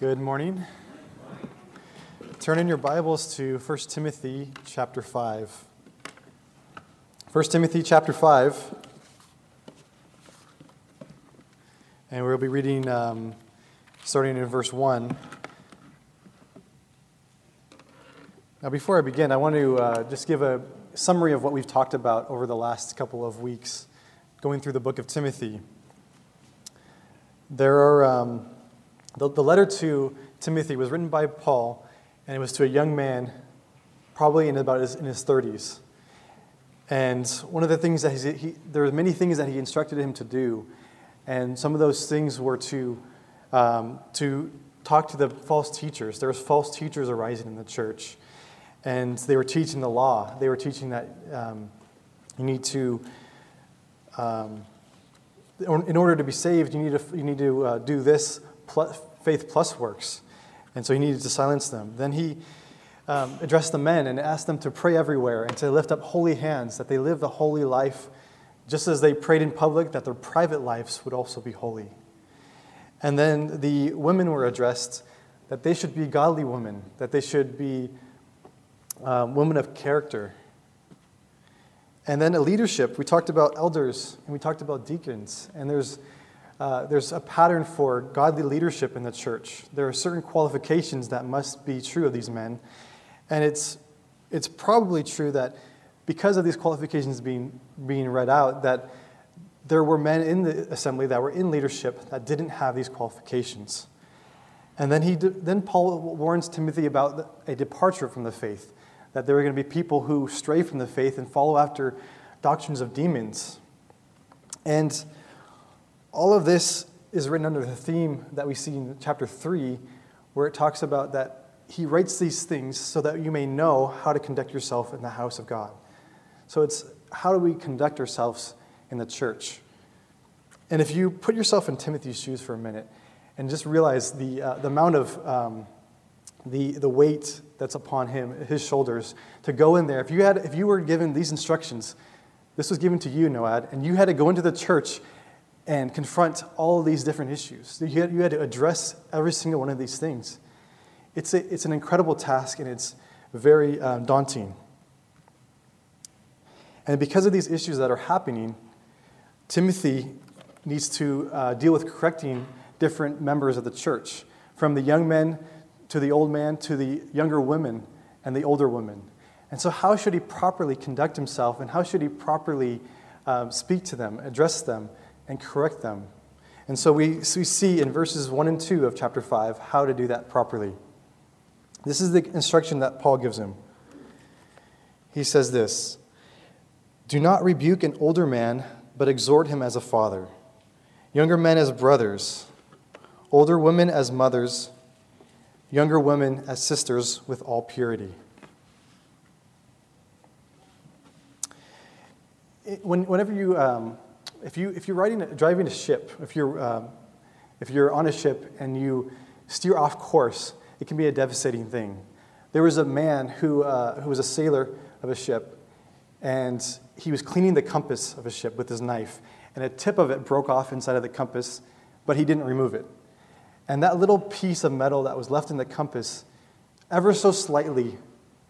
Good morning. Turn in your Bibles to 1 Timothy chapter 5. 1 Timothy chapter 5. And we'll be reading um, starting in verse 1. Now, before I begin, I want to uh, just give a summary of what we've talked about over the last couple of weeks going through the book of Timothy. There are. Um, the, the letter to Timothy was written by Paul, and it was to a young man, probably in about his, in his 30s. And one of the things that he, he, there were many things that he instructed him to do, and some of those things were to, um, to talk to the false teachers. There was false teachers arising in the church, and they were teaching the law. They were teaching that um, you need to, um, in order to be saved, you need to, you need to uh, do this plus, faith plus works. And so he needed to silence them. Then he um, addressed the men and asked them to pray everywhere and to lift up holy hands, that they live the holy life just as they prayed in public, that their private lives would also be holy. And then the women were addressed that they should be godly women, that they should be um, women of character. And then a leadership, we talked about elders and we talked about deacons. And there's uh, there's a pattern for godly leadership in the church. There are certain qualifications that must be true of these men. And it's, it's probably true that because of these qualifications being, being read out, that there were men in the assembly that were in leadership that didn't have these qualifications. And then, he, then Paul warns Timothy about a departure from the faith, that there are going to be people who stray from the faith and follow after doctrines of demons. And all of this is written under the theme that we see in chapter 3, where it talks about that he writes these things so that you may know how to conduct yourself in the house of God. So it's how do we conduct ourselves in the church? And if you put yourself in Timothy's shoes for a minute and just realize the, uh, the amount of um, the, the weight that's upon him, his shoulders, to go in there. If you, had, if you were given these instructions, this was given to you, Noad, and you had to go into the church and confront all these different issues. You had, you had to address every single one of these things. It's, a, it's an incredible task and it's very um, daunting. And because of these issues that are happening, Timothy needs to uh, deal with correcting different members of the church, from the young men to the old man to the younger women and the older women. And so, how should he properly conduct himself and how should he properly um, speak to them, address them? And correct them. And so we, so we see in verses 1 and 2 of chapter 5 how to do that properly. This is the instruction that Paul gives him. He says this Do not rebuke an older man, but exhort him as a father, younger men as brothers, older women as mothers, younger women as sisters with all purity. When, whenever you um, if, you, if you're riding, driving a ship, if you're, um, if you're on a ship and you steer off course, it can be a devastating thing. There was a man who, uh, who was a sailor of a ship, and he was cleaning the compass of a ship with his knife, and a tip of it broke off inside of the compass, but he didn't remove it. And that little piece of metal that was left in the compass, ever so slightly,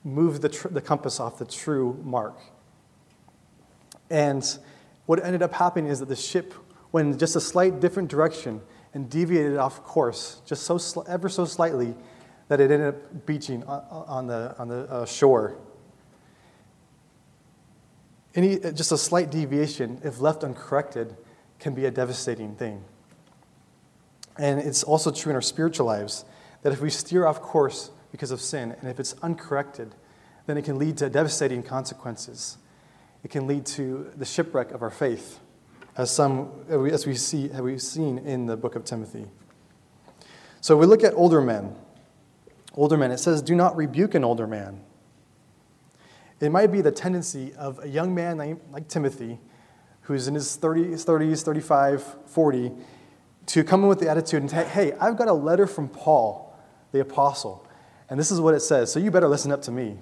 moved the, tr- the compass off the true mark. And what ended up happening is that the ship went in just a slight different direction and deviated off course, just so sl- ever so slightly, that it ended up beaching on, on the, on the uh, shore. Any, uh, just a slight deviation, if left uncorrected, can be a devastating thing. And it's also true in our spiritual lives that if we steer off course because of sin, and if it's uncorrected, then it can lead to devastating consequences it can lead to the shipwreck of our faith, as, some, as we see, have we seen in the book of Timothy. So we look at older men. Older men, it says, do not rebuke an older man. It might be the tendency of a young man like Timothy, who's in his 30s, 30s 35, 40, to come in with the attitude and say, hey, I've got a letter from Paul, the apostle, and this is what it says, so you better listen up to me.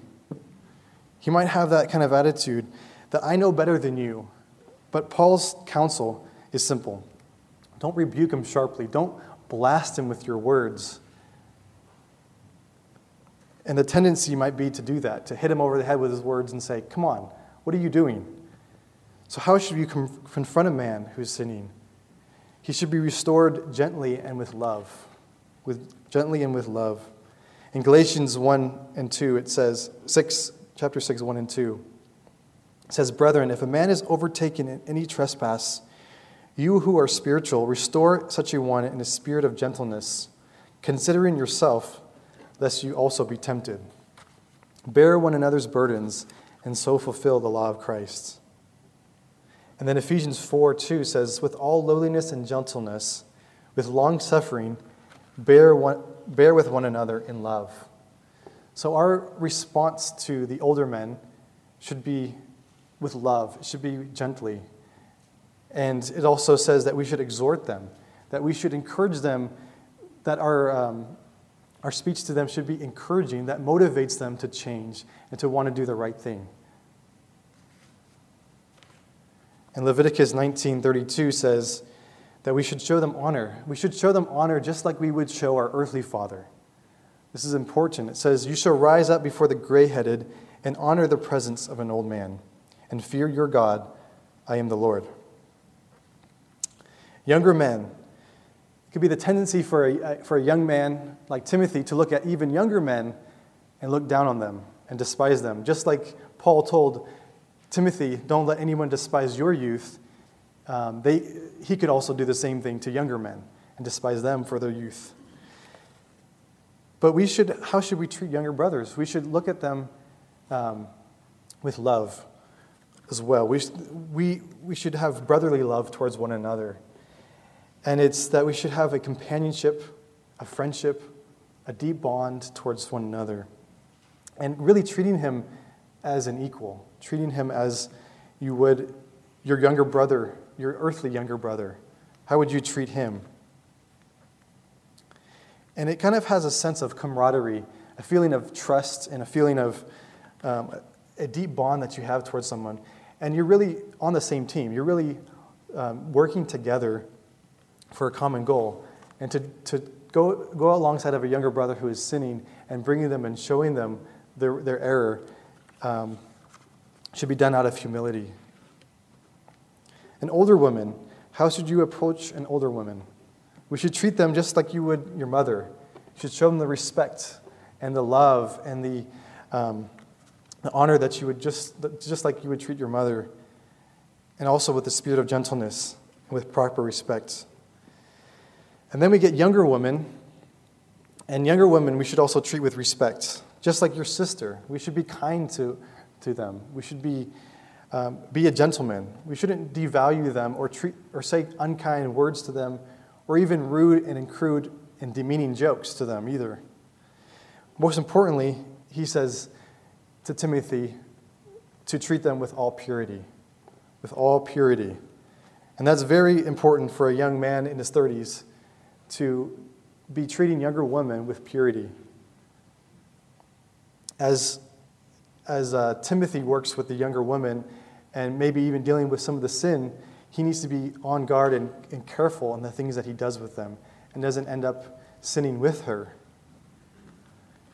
He might have that kind of attitude that I know better than you. But Paul's counsel is simple don't rebuke him sharply, don't blast him with your words, And the tendency might be to do that, to hit him over the head with his words and say, Come on, what are you doing? So, how should you com- confront a man who's sinning? He should be restored gently and with love. With gently and with love. In Galatians 1 and 2, it says, 6, chapter 6, 1 and 2, it says, Brethren, if a man is overtaken in any trespass, you who are spiritual, restore such a one in a spirit of gentleness, considering yourself, lest you also be tempted. Bear one another's burdens, and so fulfill the law of Christ. And then Ephesians 4 2 says, With all lowliness and gentleness, with long suffering, bear, one, bear with one another in love. So our response to the older men should be with love, it should be gently. And it also says that we should exhort them, that we should encourage them, that our, um, our speech to them should be encouraging, that motivates them to change and to want to do the right thing. And Leviticus 19:32 says that we should show them honor. We should show them honor just like we would show our earthly father. This is important. It says, "You shall rise up before the gray-headed and honor the presence of an old man, and fear your God. I am the Lord." Younger men. It could be the tendency for a, for a young man like Timothy to look at even younger men and look down on them and despise them, just like Paul told Timothy, don't let anyone despise your youth. Um, they, he could also do the same thing to younger men and despise them for their youth. But we should, how should we treat younger brothers? We should look at them um, with love as well. We, we, we should have brotherly love towards one another. And it's that we should have a companionship, a friendship, a deep bond towards one another. And really treating him as an equal treating him as you would your younger brother, your earthly younger brother. How would you treat him? And it kind of has a sense of camaraderie, a feeling of trust, and a feeling of um, a deep bond that you have towards someone. And you're really on the same team. You're really um, working together for a common goal. And to, to go, go alongside of a younger brother who is sinning and bringing them and showing them their, their error um, should be done out of humility. An older woman, how should you approach an older woman? We should treat them just like you would your mother. You should show them the respect and the love and the, um, the honor that you would just, just like you would treat your mother, and also with the spirit of gentleness and with proper respect. And then we get younger women, and younger women we should also treat with respect, just like your sister. We should be kind to to them. We should be, um, be a gentleman. We shouldn't devalue them or, treat, or say unkind words to them or even rude and crude and demeaning jokes to them either. Most importantly, he says to Timothy to treat them with all purity. With all purity. And that's very important for a young man in his 30s to be treating younger women with purity. As as uh, Timothy works with the younger women and maybe even dealing with some of the sin, he needs to be on guard and, and careful in the things that he does with them and doesn't end up sinning with her.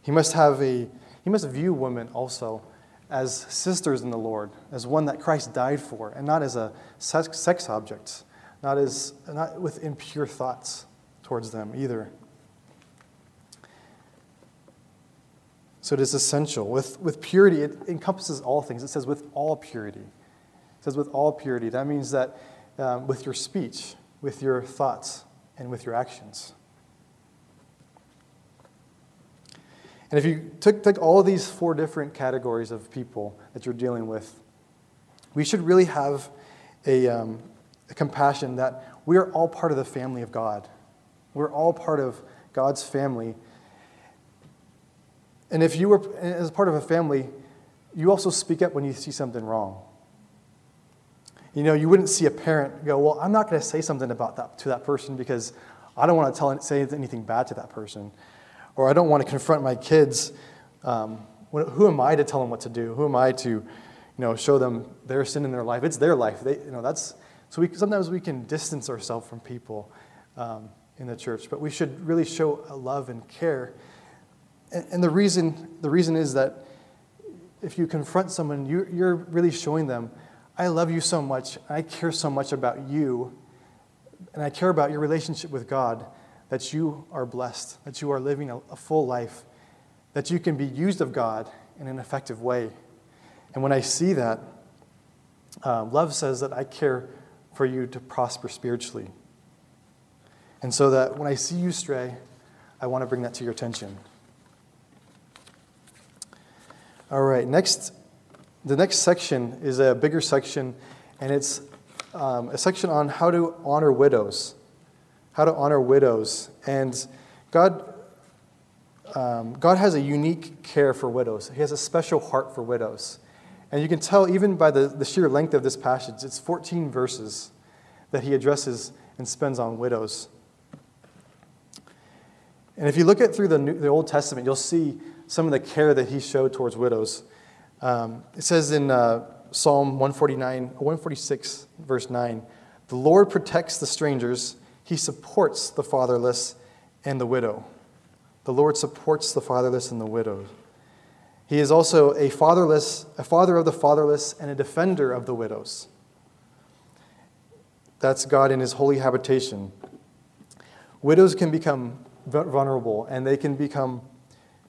He must have a he must view women also as sisters in the Lord, as one that Christ died for, and not as a sex, object, not as not with impure thoughts towards them either. So it is essential. With, with purity, it encompasses all things. It says with all purity. It says with all purity. That means that um, with your speech, with your thoughts, and with your actions. And if you took, took all of these four different categories of people that you're dealing with, we should really have a, um, a compassion that we are all part of the family of God. We're all part of God's family and if you were, as part of a family, you also speak up when you see something wrong. You know, you wouldn't see a parent go, Well, I'm not going to say something about that to that person because I don't want to tell, say anything bad to that person. Or I don't want to confront my kids. Um, who am I to tell them what to do? Who am I to, you know, show them their sin in their life? It's their life. They, you know, that's, so we, sometimes we can distance ourselves from people um, in the church, but we should really show love and care and, and the, reason, the reason is that if you confront someone, you, you're really showing them, I love you so much, I care so much about you, and I care about your relationship with God, that you are blessed, that you are living a, a full life, that you can be used of God in an effective way. And when I see that, uh, love says that I care for you to prosper spiritually. And so that when I see you stray, I want to bring that to your attention. All right, next, the next section is a bigger section, and it's um, a section on how to honor widows. How to honor widows. And God, um, God has a unique care for widows, He has a special heart for widows. And you can tell even by the, the sheer length of this passage, it's 14 verses that he addresses and spends on widows. And if you look at through the, New, the Old Testament, you'll see some of the care that he showed towards widows. Um, it says in uh, Psalm 149, 146, verse 9, the Lord protects the strangers, he supports the fatherless and the widow. The Lord supports the fatherless and the widow. He is also a fatherless, a father of the fatherless and a defender of the widows. That's God in his holy habitation. Widows can become vulnerable and they can become,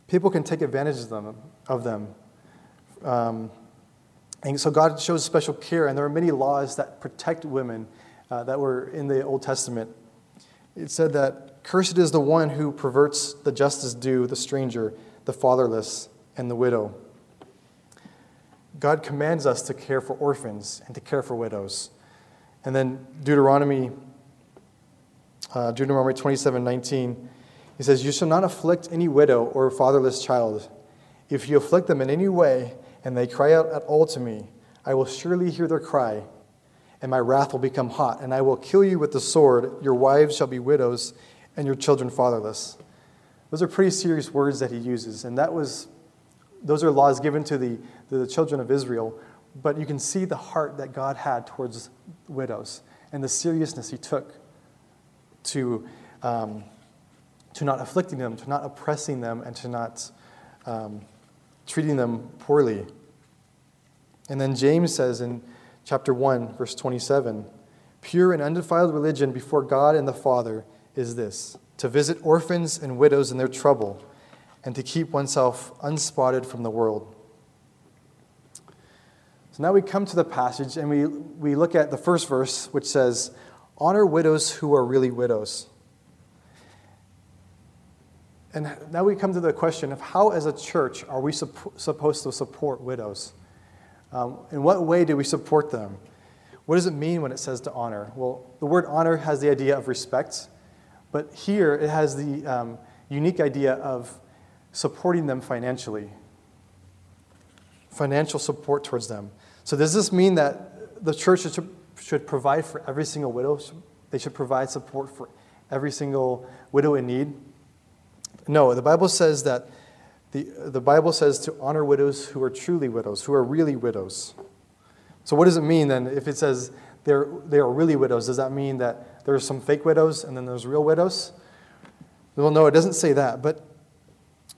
people can take advantage of them. Of them. Um, and so God shows special care, and there are many laws that protect women uh, that were in the Old Testament. It said that cursed is the one who perverts the justice due the stranger, the fatherless, and the widow. God commands us to care for orphans and to care for widows. And then Deuteronomy, uh, Deuteronomy 27 19, he says, You shall not afflict any widow or fatherless child. If you afflict them in any way, and they cry out at all to me, I will surely hear their cry, and my wrath will become hot, and I will kill you with the sword. Your wives shall be widows, and your children fatherless. Those are pretty serious words that he uses, and that was those are laws given to the, to the children of Israel, but you can see the heart that God had towards widows and the seriousness he took to, um, to not afflicting them, to not oppressing them, and to not um, treating them poorly. And then James says in chapter 1, verse 27 Pure and undefiled religion before God and the Father is this to visit orphans and widows in their trouble and to keep oneself unspotted from the world. So now we come to the passage and we, we look at the first verse, which says, Honor widows who are really widows. And now we come to the question of how, as a church, are we supp- supposed to support widows? Um, in what way do we support them? What does it mean when it says to honor? Well, the word honor has the idea of respect, but here it has the um, unique idea of supporting them financially. Financial support towards them. So, does this mean that the church should, should provide for every single widow? They should provide support for every single widow in need? No, the Bible says that the, the Bible says to honor widows who are truly widows, who are really widows. So, what does it mean then if it says they're, they are really widows? Does that mean that there's some fake widows and then there's real widows? Well, no, it doesn't say that. But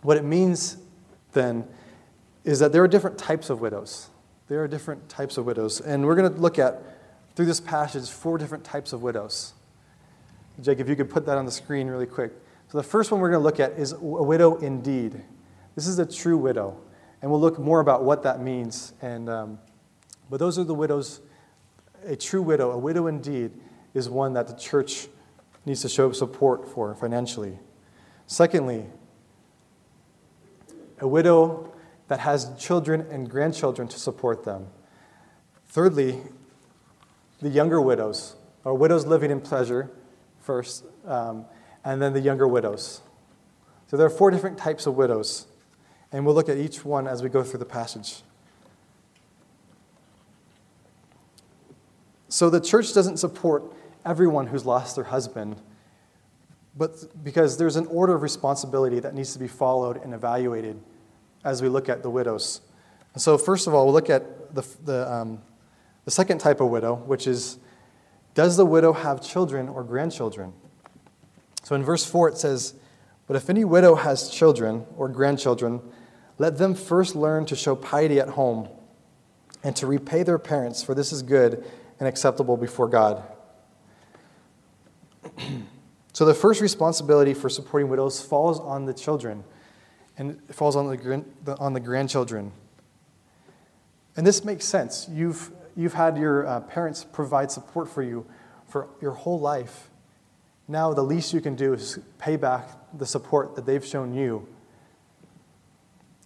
what it means then is that there are different types of widows. There are different types of widows. And we're going to look at, through this passage, four different types of widows. Jake, if you could put that on the screen really quick. So the first one we're going to look at is a widow indeed. This is a true widow. And we'll look more about what that means. And, um, but those are the widows. A true widow, a widow indeed, is one that the church needs to show support for financially. Secondly, a widow that has children and grandchildren to support them. Thirdly, the younger widows, or widows living in pleasure first, um, and then the younger widows. So there are four different types of widows, and we'll look at each one as we go through the passage. So the church doesn't support everyone who's lost their husband, but because there's an order of responsibility that needs to be followed and evaluated as we look at the widows. And so, first of all, we'll look at the, the, um, the second type of widow, which is Does the widow have children or grandchildren? So in verse 4, it says, But if any widow has children or grandchildren, let them first learn to show piety at home and to repay their parents, for this is good and acceptable before God. so the first responsibility for supporting widows falls on the children and it falls on the, on the grandchildren. And this makes sense. You've, you've had your uh, parents provide support for you for your whole life. Now, the least you can do is pay back the support that they've shown you.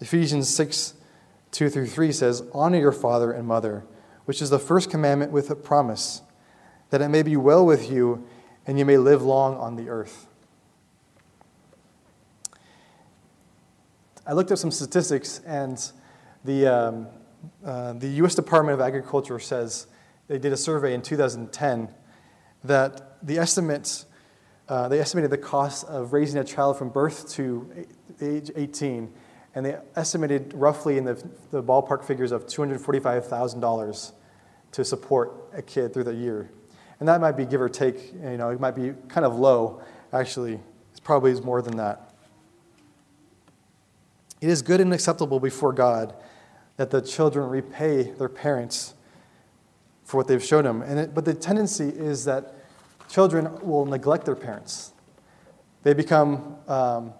Ephesians 6 2 through 3 says, Honor your father and mother, which is the first commandment with a promise, that it may be well with you and you may live long on the earth. I looked up some statistics, and the, um, uh, the U.S. Department of Agriculture says they did a survey in 2010 that the estimates uh, they estimated the cost of raising a child from birth to age 18, and they estimated roughly in the, the ballpark figures of $245,000 to support a kid through the year. And that might be give or take, you know, it might be kind of low, actually. It probably is more than that. It is good and acceptable before God that the children repay their parents for what they've shown them. And it, but the tendency is that children will neglect their parents. They become, um,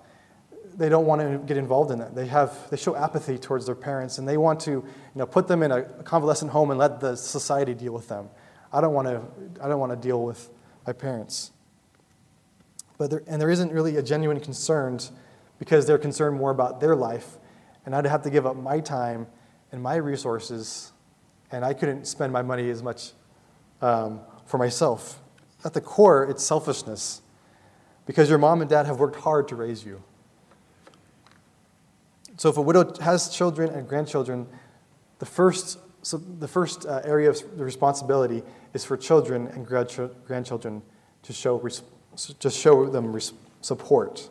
they don't want to get involved in that. They, have, they show apathy towards their parents and they want to you know, put them in a convalescent home and let the society deal with them. I don't want to, I don't want to deal with my parents. But there, and there isn't really a genuine concern because they're concerned more about their life. And I'd have to give up my time and my resources, and I couldn't spend my money as much um, for myself. At the core, it's selfishness because your mom and dad have worked hard to raise you. So if a widow has children and grandchildren, the first, so the first uh, area of the responsibility is for children and grandchildren to show, to show them support.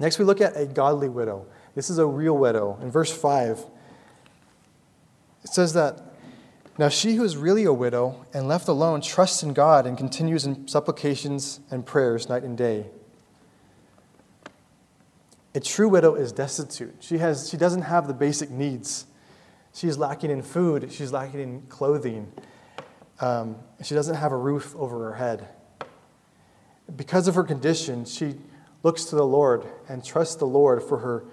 Next, we look at a godly widow. This is a real widow. In verse 5, it says that now she who is really a widow and left alone trusts in God and continues in supplications and prayers night and day. A true widow is destitute. She, has, she doesn't have the basic needs. She's lacking in food, she's lacking in clothing. Um, she doesn't have a roof over her head. Because of her condition, she looks to the Lord and trusts the Lord for her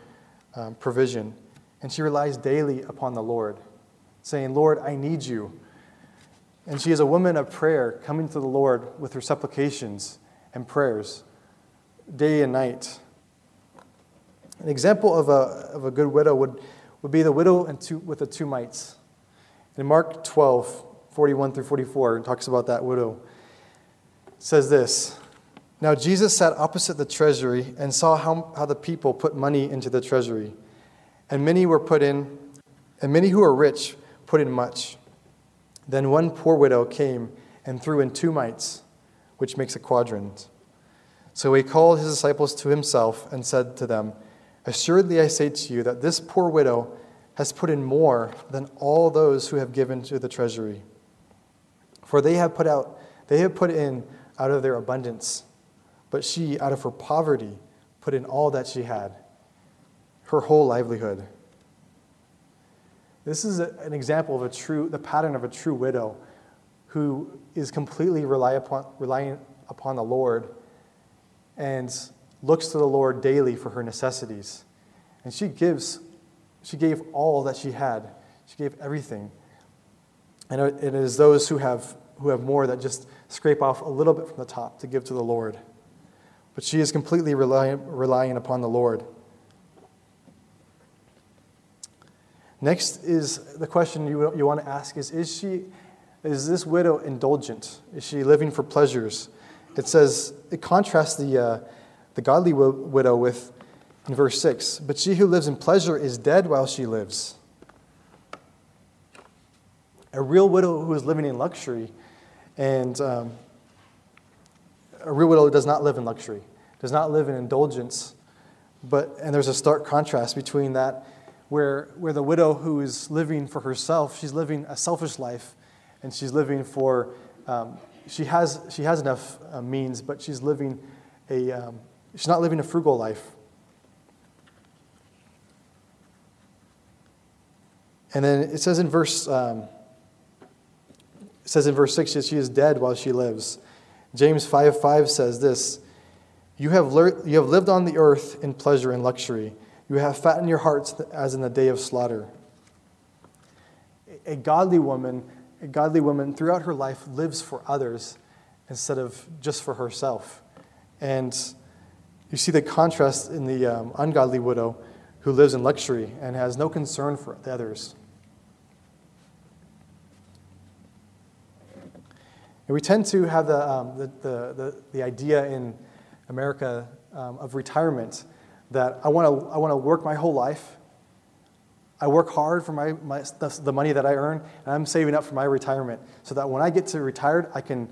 um, provision. And she relies daily upon the Lord, saying, Lord, I need you. And she is a woman of prayer, coming to the Lord with her supplications and prayers day and night. An example of a, of a good widow would, would be the widow and two, with the two mites. In Mark 12, 41 through 44, it talks about that widow. It says this now Jesus sat opposite the treasury and saw how, how the people put money into the treasury. And many were put in, and many who were rich put in much. Then one poor widow came and threw in two mites, which makes a quadrans. So he called his disciples to himself and said to them, Assuredly I say to you that this poor widow has put in more than all those who have given to the treasury. For they have put out, they have put in out of their abundance but she, out of her poverty, put in all that she had, her whole livelihood. This is a, an example of a true, the pattern of a true widow who is completely rely upon, relying upon the Lord and looks to the Lord daily for her necessities. And she gives, she gave all that she had. She gave everything. And it is those who have, who have more that just scrape off a little bit from the top to give to the Lord but she is completely relying, relying upon the Lord. Next is the question you, you want to ask is, is she is this widow indulgent? Is she living for pleasures? It says, it contrasts the, uh, the godly widow with, in verse 6, but she who lives in pleasure is dead while she lives. A real widow who is living in luxury and um, a real widow does not live in luxury, does not live in indulgence. But, and there's a stark contrast between that, where, where the widow who is living for herself, she's living a selfish life, and she's living for, um, she, has, she has enough uh, means, but she's living a um, she's not living a frugal life. And then it says in verse um, it says in verse 6 that she is dead while she lives. James 5 5 says this you have, you have lived on the earth in pleasure and luxury. You have fattened your hearts as in the day of slaughter. A godly woman, a godly woman throughout her life lives for others instead of just for herself. And you see the contrast in the um, ungodly widow who lives in luxury and has no concern for the others. And we tend to have the, um, the, the, the, the, idea in America um, of retirement that I want to I wanna work my whole life. I work hard for my, my, the, the money that I earn, and I'm saving up for my retirement so that when I get to retired, I can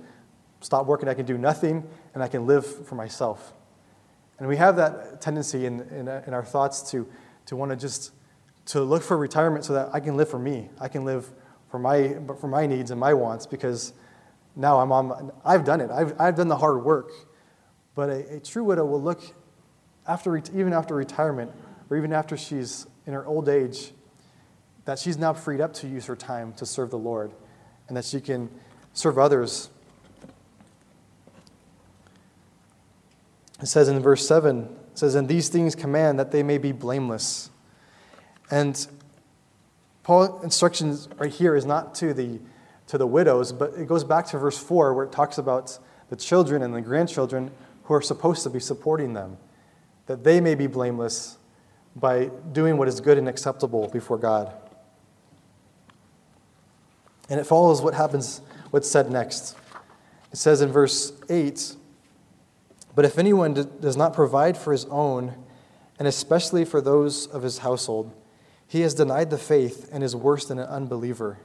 stop working, I can do nothing, and I can live for myself. And we have that tendency in, in, uh, in our thoughts to, to want to just to look for retirement so that I can live for me. I can live for my, for my needs and my wants because – now I'm on, I've done it. I've, I've done the hard work. But a, a true widow will look, after, even after retirement, or even after she's in her old age, that she's now freed up to use her time to serve the Lord and that she can serve others. It says in verse 7, it says, And these things command that they may be blameless. And Paul's instructions right here is not to the to the widows, but it goes back to verse 4 where it talks about the children and the grandchildren who are supposed to be supporting them, that they may be blameless by doing what is good and acceptable before God. And it follows what happens, what's said next. It says in verse 8 But if anyone does not provide for his own, and especially for those of his household, he has denied the faith and is worse than an unbeliever.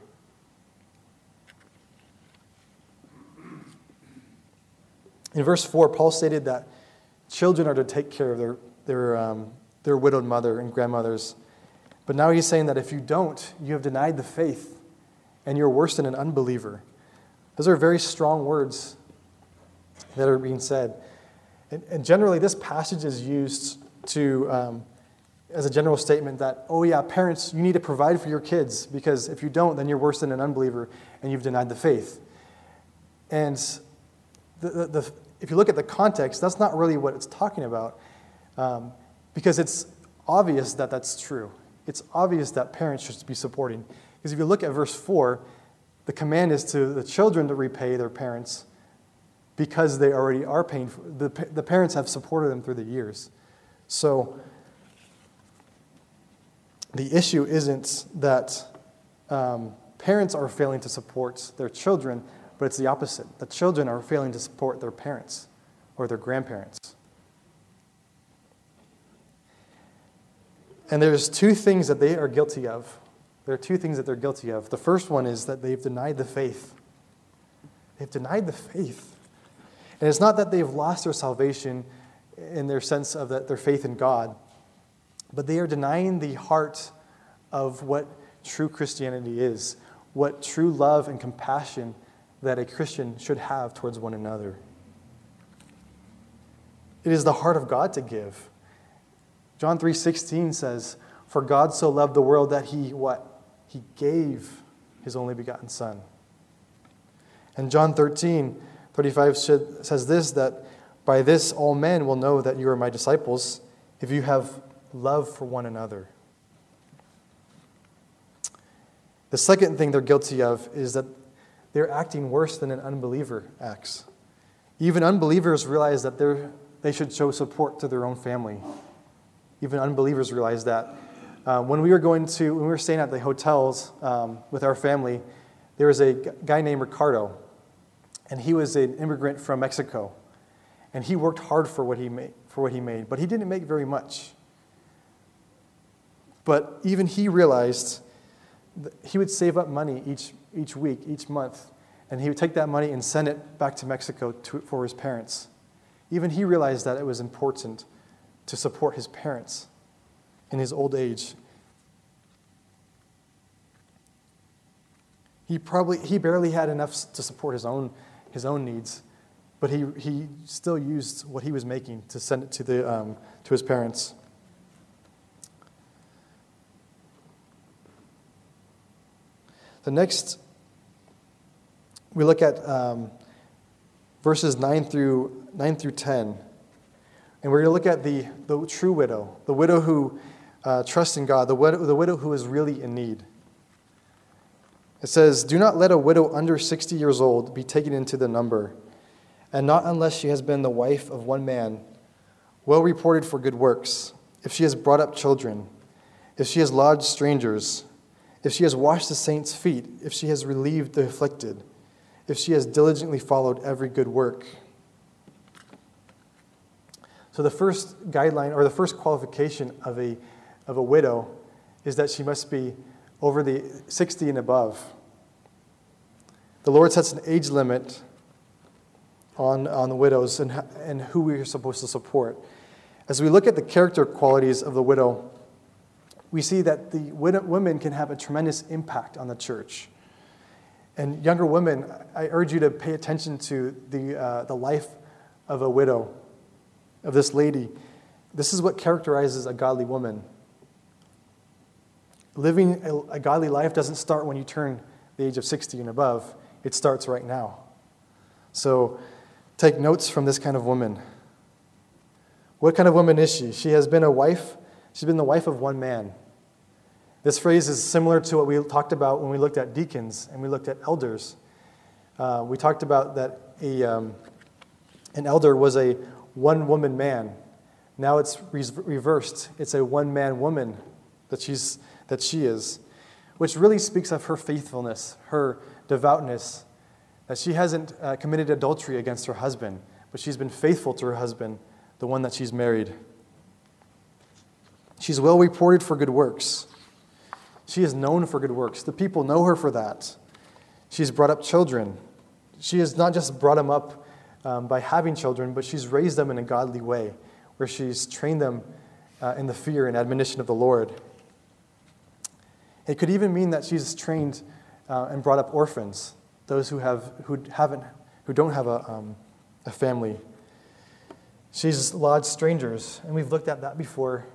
In verse 4, Paul stated that children are to take care of their, their, um, their widowed mother and grandmothers. But now he's saying that if you don't, you have denied the faith and you're worse than an unbeliever. Those are very strong words that are being said. And, and generally, this passage is used to, um, as a general statement that, oh, yeah, parents, you need to provide for your kids because if you don't, then you're worse than an unbeliever and you've denied the faith. And the, the, the if you look at the context, that's not really what it's talking about um, because it's obvious that that's true. It's obvious that parents should be supporting. Because if you look at verse 4, the command is to the children to repay their parents because they already are paying for the, the parents have supported them through the years. So the issue isn't that um, parents are failing to support their children, but it's the opposite. The children are failing to support their parents or their grandparents. And there's two things that they are guilty of. There are two things that they're guilty of. The first one is that they've denied the faith. They've denied the faith. And it's not that they've lost their salvation in their sense of that their faith in God, but they are denying the heart of what true Christianity is, what true love and compassion that a Christian should have towards one another. It is the heart of God to give. John 3:16 says, "For God so loved the world that he what? He gave his only begotten son." And John 13, 35 says this that by this all men will know that you are my disciples if you have love for one another. The second thing they're guilty of is that they're acting worse than an unbeliever acts. Even unbelievers realize that they should show support to their own family. Even unbelievers realize that. Uh, when we were going to, when we were staying at the hotels um, with our family, there was a guy named Ricardo, and he was an immigrant from Mexico, and he worked hard for what he made, for what he made, but he didn't make very much. But even he realized he would save up money each, each week, each month, and he would take that money and send it back to Mexico to, for his parents. Even he realized that it was important to support his parents in his old age. He probably he barely had enough to support his own his own needs, but he, he still used what he was making to send it to, the, um, to his parents. The next, we look at um, verses 9 through, 9 through 10. And we're going to look at the, the true widow, the widow who uh, trusts in God, the widow, the widow who is really in need. It says, Do not let a widow under 60 years old be taken into the number, and not unless she has been the wife of one man, well reported for good works, if she has brought up children, if she has lodged strangers, if she has washed the saints' feet, if she has relieved the afflicted, if she has diligently followed every good work. So, the first guideline or the first qualification of a, of a widow is that she must be over the 60 and above. The Lord sets an age limit on, on the widows and, and who we are supposed to support. As we look at the character qualities of the widow, we see that the women can have a tremendous impact on the church. And younger women, I urge you to pay attention to the, uh, the life of a widow, of this lady. This is what characterizes a godly woman. Living a, a godly life doesn't start when you turn the age of 60 and above, it starts right now. So take notes from this kind of woman. What kind of woman is she? She has been a wife, she's been the wife of one man. This phrase is similar to what we talked about when we looked at deacons and we looked at elders. Uh, we talked about that a, um, an elder was a one woman man. Now it's re- reversed. It's a one man woman that, she's, that she is, which really speaks of her faithfulness, her devoutness, that she hasn't uh, committed adultery against her husband, but she's been faithful to her husband, the one that she's married. She's well reported for good works. She is known for good works. The people know her for that. She's brought up children. She has not just brought them up um, by having children, but she's raised them in a godly way, where she's trained them uh, in the fear and admonition of the Lord. It could even mean that she's trained uh, and brought up orphans, those who, have, who, haven't, who don't have a, um, a family. She's lodged strangers, and we've looked at that before,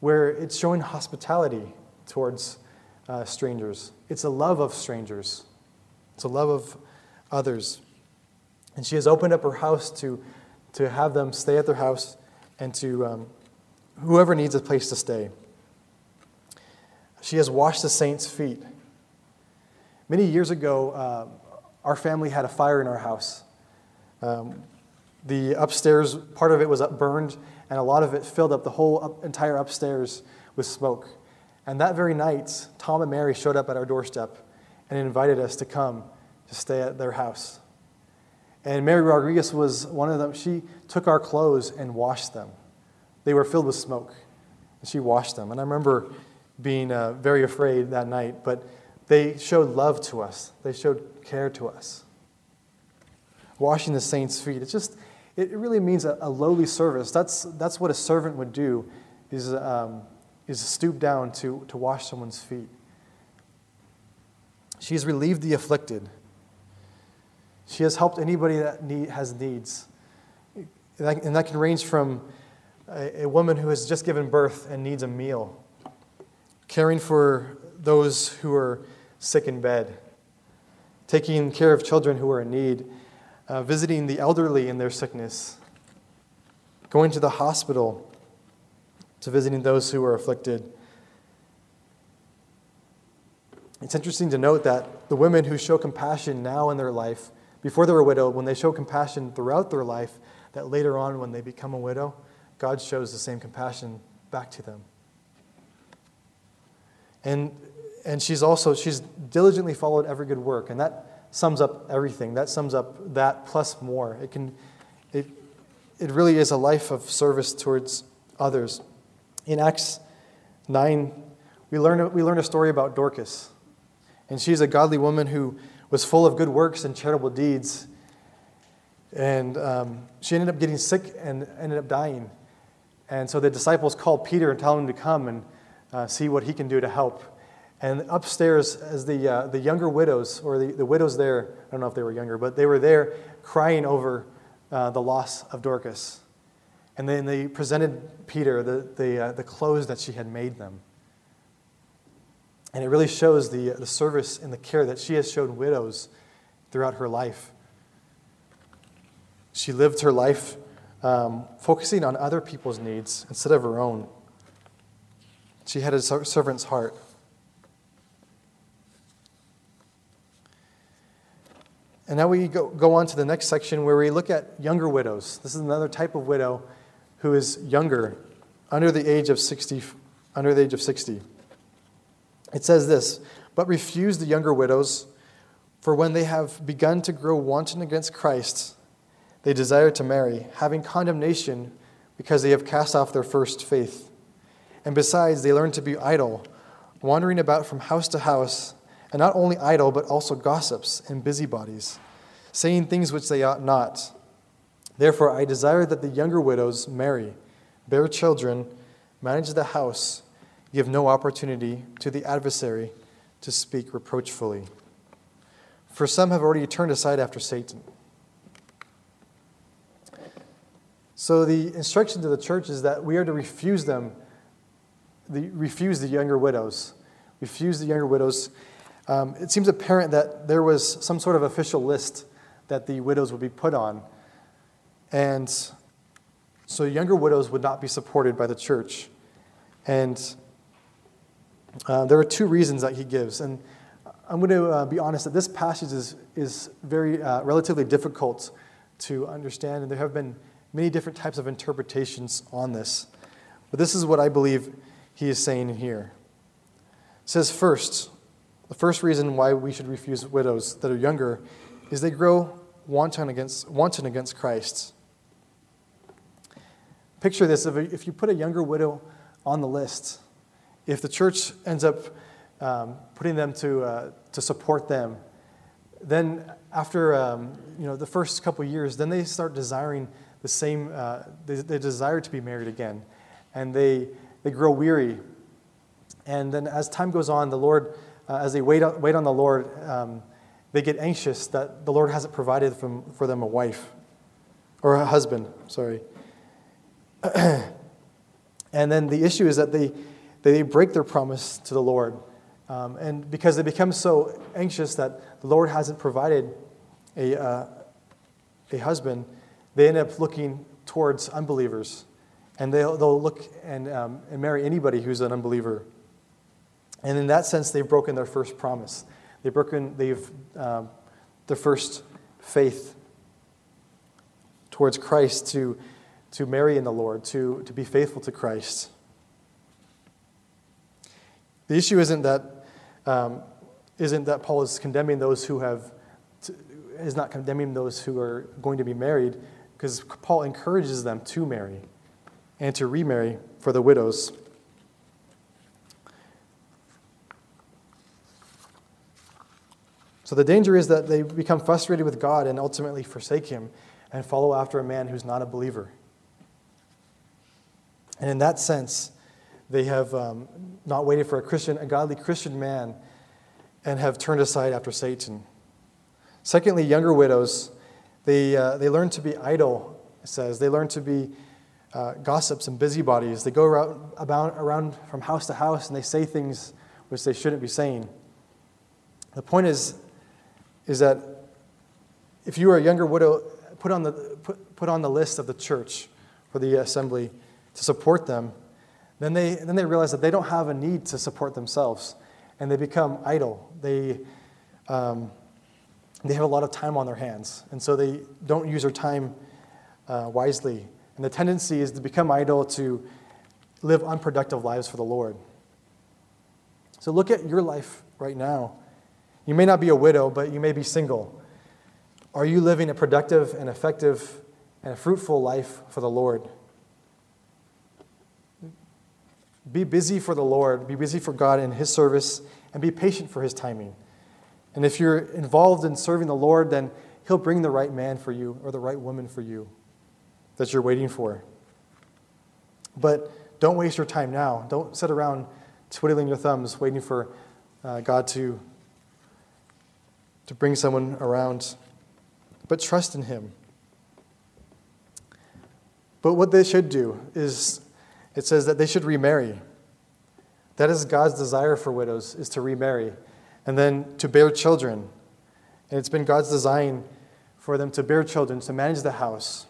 where it's showing hospitality towards uh, strangers. It's a love of strangers, it's a love of others. And she has opened up her house to, to have them stay at their house and to um, whoever needs a place to stay. She has washed the saints' feet. Many years ago, uh, our family had a fire in our house. Um, the upstairs, part of it was burned, and a lot of it filled up the whole up, entire upstairs with smoke. And that very night, Tom and Mary showed up at our doorstep and invited us to come to stay at their house. And Mary Rodriguez was one of them. She took our clothes and washed them. They were filled with smoke, and she washed them. And I remember being uh, very afraid that night, but they showed love to us, they showed care to us. Washing the saints' feet, it's just, it really means a, a lowly service. That's, that's what a servant would do, is um, is stoop down to, to wash someone's feet. She has relieved the afflicted. She has helped anybody that need, has needs. And that, and that can range from a, a woman who has just given birth and needs a meal, caring for those who are sick in bed, taking care of children who are in need, uh, visiting the elderly in their sickness, going to the hospital to visiting those who are afflicted. It's interesting to note that the women who show compassion now in their life, before they were widowed, when they show compassion throughout their life, that later on when they become a widow, God shows the same compassion back to them. And, and she's also, she's diligently followed every good work, and that sums up everything. That sums up that plus more. It can, it, it really is a life of service towards others. In Acts 9, we learn, we learn a story about Dorcas. And she's a godly woman who was full of good works and charitable deeds. And um, she ended up getting sick and ended up dying. And so the disciples called Peter and told him to come and uh, see what he can do to help. And upstairs, as the, uh, the younger widows, or the, the widows there, I don't know if they were younger, but they were there crying over uh, the loss of Dorcas. And then they presented Peter the, the, uh, the clothes that she had made them. And it really shows the, the service and the care that she has shown widows throughout her life. She lived her life um, focusing on other people's needs instead of her own. She had a servant's heart. And now we go, go on to the next section where we look at younger widows. This is another type of widow who is younger, under the age of 60. Under the age of 60. It says this But refuse the younger widows, for when they have begun to grow wanton against Christ, they desire to marry, having condemnation because they have cast off their first faith. And besides, they learn to be idle, wandering about from house to house, and not only idle, but also gossips and busybodies, saying things which they ought not. Therefore, I desire that the younger widows marry, bear children, manage the house, give no opportunity to the adversary to speak reproachfully. For some have already turned aside after Satan. So the instruction to the church is that we are to refuse them, the, refuse the younger widows. Refuse the younger widows. Um, it seems apparent that there was some sort of official list that the widows would be put on and so younger widows would not be supported by the church. And uh, there are two reasons that he gives. And I'm going to uh, be honest that this passage is, is very uh, relatively difficult to understand, and there have been many different types of interpretations on this. But this is what I believe he is saying here. It says, first, the first reason why we should refuse widows that are younger is they grow wanton against, wanton against Christ. Picture this if you put a younger widow on the list, if the church ends up um, putting them to, uh, to support them, then after um, you know, the first couple years, then they start desiring the same, uh, they, they desire to be married again. And they, they grow weary. And then as time goes on, the Lord, uh, as they wait wait on the Lord, um, they get anxious that the Lord hasn't provided from, for them a wife or a husband, sorry. and then the issue is that they, they break their promise to the Lord. Um, and because they become so anxious that the Lord hasn't provided a, uh, a husband, they end up looking towards unbelievers. And they'll, they'll look and, um, and marry anybody who's an unbeliever. And in that sense, they've broken their first promise. They've broken they've, um, their first faith towards Christ to to marry in the Lord, to, to be faithful to Christ. The issue isn't that, um, isn't that Paul is condemning those who have, to, is not condemning those who are going to be married, because Paul encourages them to marry and to remarry for the widows. So the danger is that they become frustrated with God and ultimately forsake Him and follow after a man who's not a believer. And in that sense, they have um, not waited for a Christian, a godly Christian man, and have turned aside after Satan. Secondly, younger widows, they, uh, they learn to be idle, it says. They learn to be uh, gossips and busybodies. They go around, about, around from house to house and they say things which they shouldn't be saying. The point is, is that if you are a younger widow, put on the, put, put on the list of the church for the assembly to support them, then they, then they realize that they don't have a need to support themselves and they become idle. They, um, they have a lot of time on their hands, and so they don't use their time uh, wisely. And the tendency is to become idle, to live unproductive lives for the Lord. So look at your life right now. You may not be a widow, but you may be single. Are you living a productive and effective and fruitful life for the Lord? Be busy for the Lord, be busy for God in His service, and be patient for His timing. And if you're involved in serving the Lord, then He'll bring the right man for you or the right woman for you that you're waiting for. But don't waste your time now. Don't sit around twiddling your thumbs waiting for uh, God to, to bring someone around. But trust in Him. But what they should do is, it says that they should remarry. That is God's desire for widows, is to remarry and then to bear children. And it's been God's design for them to bear children, to manage the house.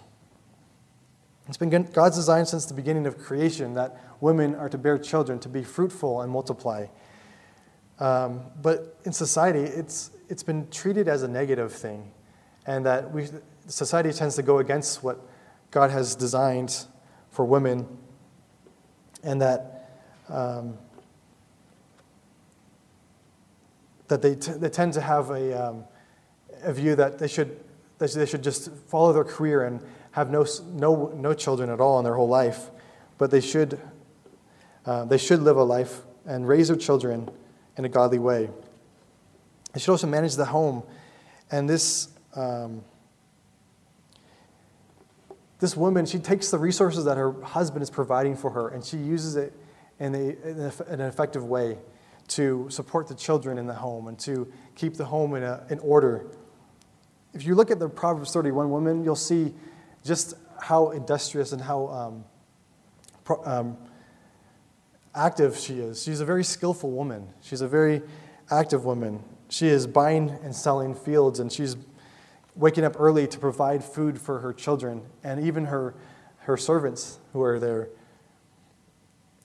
It's been God's design since the beginning of creation that women are to bear children, to be fruitful and multiply. Um, but in society, it's, it's been treated as a negative thing, and that we, society tends to go against what God has designed for women, and that um, that they, t- they tend to have a, um, a view that they should, they should just follow their career and have no, no, no children at all in their whole life, but they should, uh, they should live a life and raise their children in a godly way. They should also manage the home. And this, um, this woman, she takes the resources that her husband is providing for her and she uses it in, a, in an effective way to support the children in the home and to keep the home in, a, in order. If you look at the Proverbs 31 woman, you'll see just how industrious and how um, pro, um, active she is. She's a very skillful woman. She's a very active woman. She is buying and selling fields, and she's waking up early to provide food for her children and even her, her servants who are there.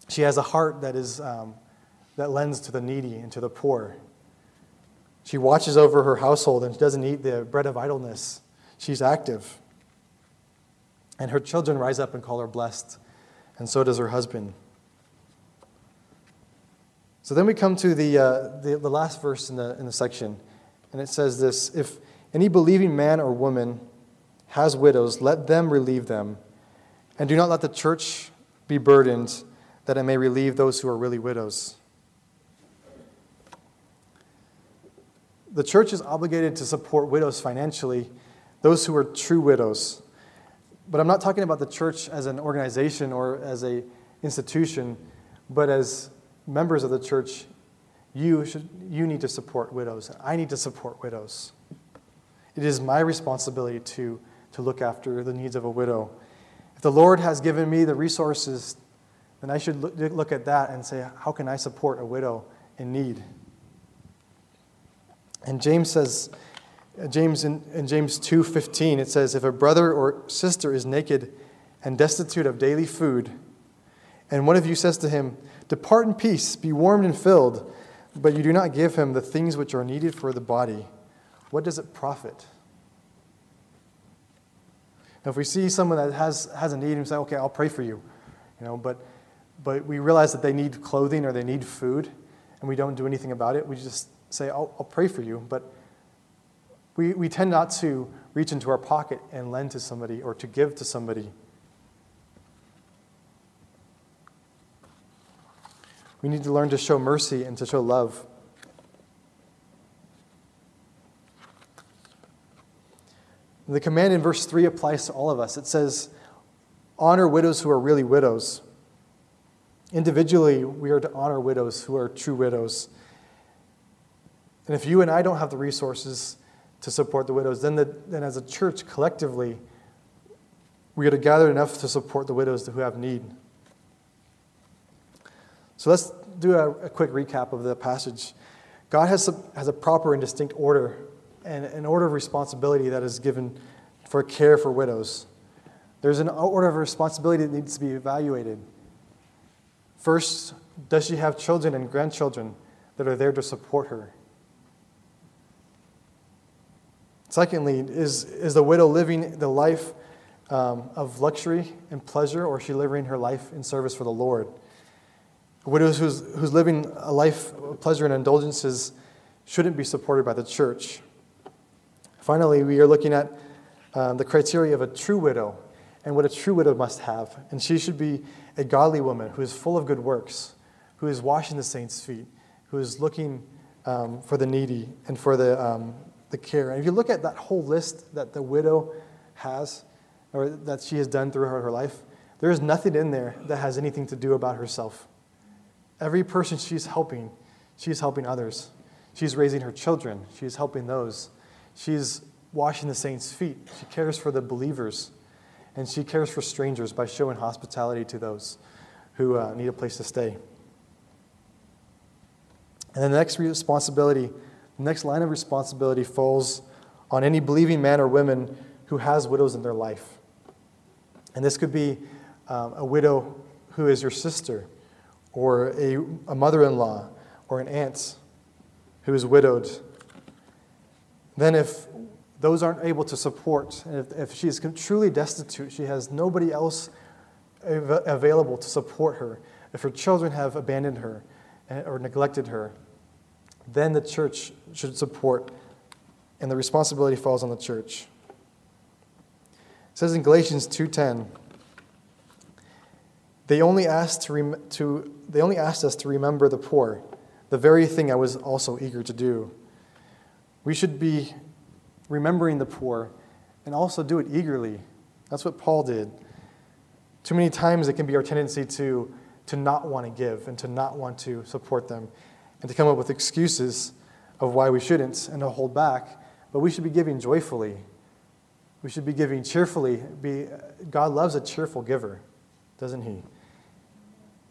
She has a heart that is um, that lends to the needy and to the poor. She watches over her household and she doesn't eat the bread of idleness. She's active. And her children rise up and call her blessed, and so does her husband. So then we come to the, uh, the, the, last verse in the, in the section, and it says this If any believing man or woman has widows, let them relieve them, and do not let the church be burdened, that it may relieve those who are really widows. The church is obligated to support widows financially, those who are true widows. But I'm not talking about the church as an organization or as a institution, but as members of the church, you, should, you need to support widows. I need to support widows. It is my responsibility to, to look after the needs of a widow. If the Lord has given me the resources, then I should look, look at that and say, how can I support a widow in need? And James says, Uh, James in, in James 2:15 it says if a brother or sister is naked and destitute of daily food and one of you says to him depart in peace be warmed and filled but you do not give him the things which are needed for the body what does it profit? Now, if we see someone that has, has a need and say okay I'll pray for you you know but but we realize that they need clothing or they need food and we don't do anything about it. We just say, I'll, I'll pray for you, but we, we tend not to reach into our pocket and lend to somebody or to give to somebody. We need to learn to show mercy and to show love. The command in verse 3 applies to all of us. It says, Honor widows who are really widows. Individually, we are to honor widows who are true widows. And if you and I don't have the resources to support the widows, then, the, then as a church collectively, we are to gather enough to support the widows who have need. So let's do a, a quick recap of the passage. God has has a proper and distinct order and an order of responsibility that is given for care for widows. There's an order of responsibility that needs to be evaluated. First, does she have children and grandchildren that are there to support her? Secondly, is, is the widow living the life um, of luxury and pleasure, or is she living her life in service for the Lord? A widow who's, who's living a life of pleasure and indulgences shouldn't be supported by the church. Finally, we are looking at um, the criteria of a true widow and what a true widow must have. And she should be a godly woman who is full of good works, who is washing the saints' feet, who is looking um, for the needy and for the, um, the care. And if you look at that whole list that the widow has, or that she has done throughout her, life, there is nothing in there that has anything to do about herself. Every person she's helping, she's helping others. She's raising her children, she's helping those. She's washing the saints' feet, she cares for the believers. and she cares for strangers by showing hospitality to those who uh, need a place to stay. And the next responsibility, the next line of responsibility falls on any believing man or woman who has widows in their life. And this could be um, a widow who is your sister, or a, a mother in law, or an aunt who is widowed. Then, if those aren't able to support, and if, if she is truly destitute, she has nobody else av- available to support her, if her children have abandoned her eh, or neglected her, then the church should support, and the responsibility falls on the church. It says in Galatians 2:10, they only asked to, rem- to they only asked us to remember the poor, the very thing I was also eager to do. We should be remembering the poor and also do it eagerly. That's what Paul did. Too many times it can be our tendency to, to not want to give and to not want to support them and to come up with excuses of why we shouldn't and to hold back. But we should be giving joyfully. We should be giving cheerfully. Be, God loves a cheerful giver, doesn't He?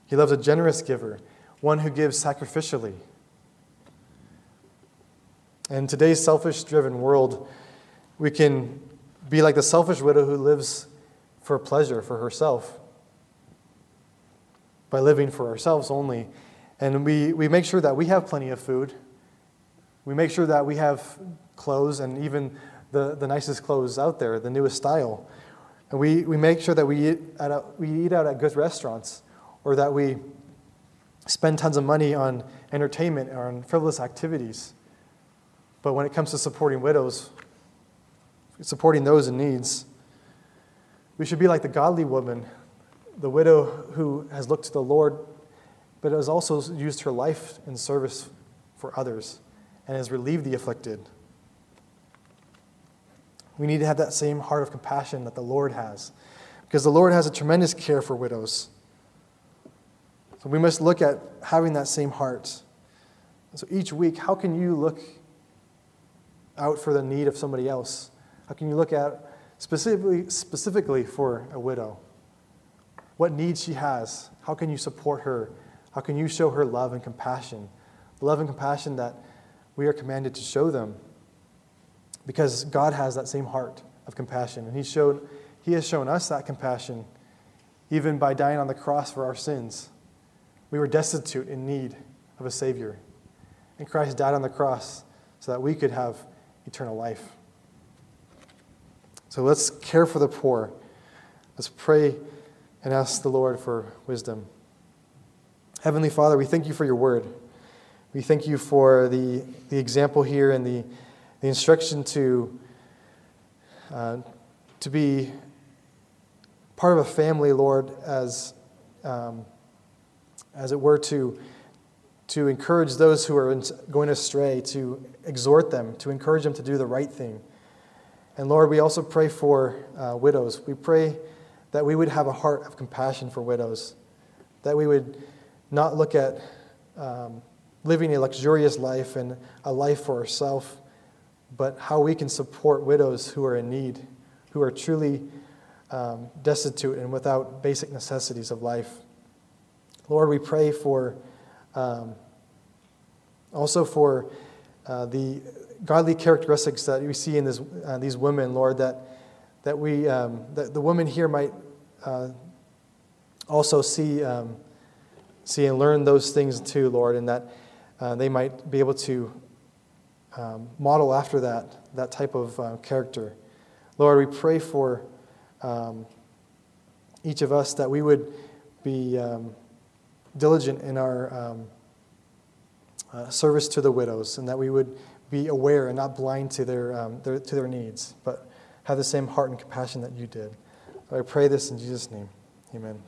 He loves a generous giver, one who gives sacrificially. In today's selfish driven world, we can be like the selfish widow who lives for pleasure for herself by living for ourselves only. And we, we make sure that we have plenty of food. We make sure that we have clothes and even the, the nicest clothes out there, the newest style. And we, we make sure that we eat, at a, we eat out at good restaurants or that we spend tons of money on entertainment or on frivolous activities. But when it comes to supporting widows, supporting those in needs, we should be like the godly woman, the widow who has looked to the Lord, but has also used her life in service for others and has relieved the afflicted. We need to have that same heart of compassion that the Lord has, because the Lord has a tremendous care for widows. So we must look at having that same heart. So each week, how can you look out for the need of somebody else? How can you look at specifically, specifically for a widow? What needs she has? How can you support her? How can you show her love and compassion? The love and compassion that we are commanded to show them. Because God has that same heart of compassion. And He, showed, he has shown us that compassion even by dying on the cross for our sins. We were destitute in need of a Savior. And Christ died on the cross so that we could have eternal life. So let's care for the poor. Let's pray and ask the Lord for wisdom. Heavenly Father, we thank you for your word. We thank you for the, the example here and the, the instruction to, uh, to be part of a family, Lord, as, um, as it were, to, to encourage those who are going astray, to exhort them, to encourage them to do the right thing. And Lord, we also pray for uh, widows. We pray that we would have a heart of compassion for widows, that we would not look at um, living a luxurious life and a life for ourselves, but how we can support widows who are in need, who are truly um, destitute and without basic necessities of life. Lord, we pray for um, also for uh, the godly characteristics that we see in this, uh, these women, Lord, that, that, we, um, that the women here might uh, also see, um, see and learn those things too, Lord, and that uh, they might be able to um, model after that, that type of uh, character. Lord, we pray for um, each of us that we would be um, diligent in our um, uh, service to the widows and that we would be aware and not blind to their, um, their, to their needs, but have the same heart and compassion that you did. I pray this in Jesus' name. Amen.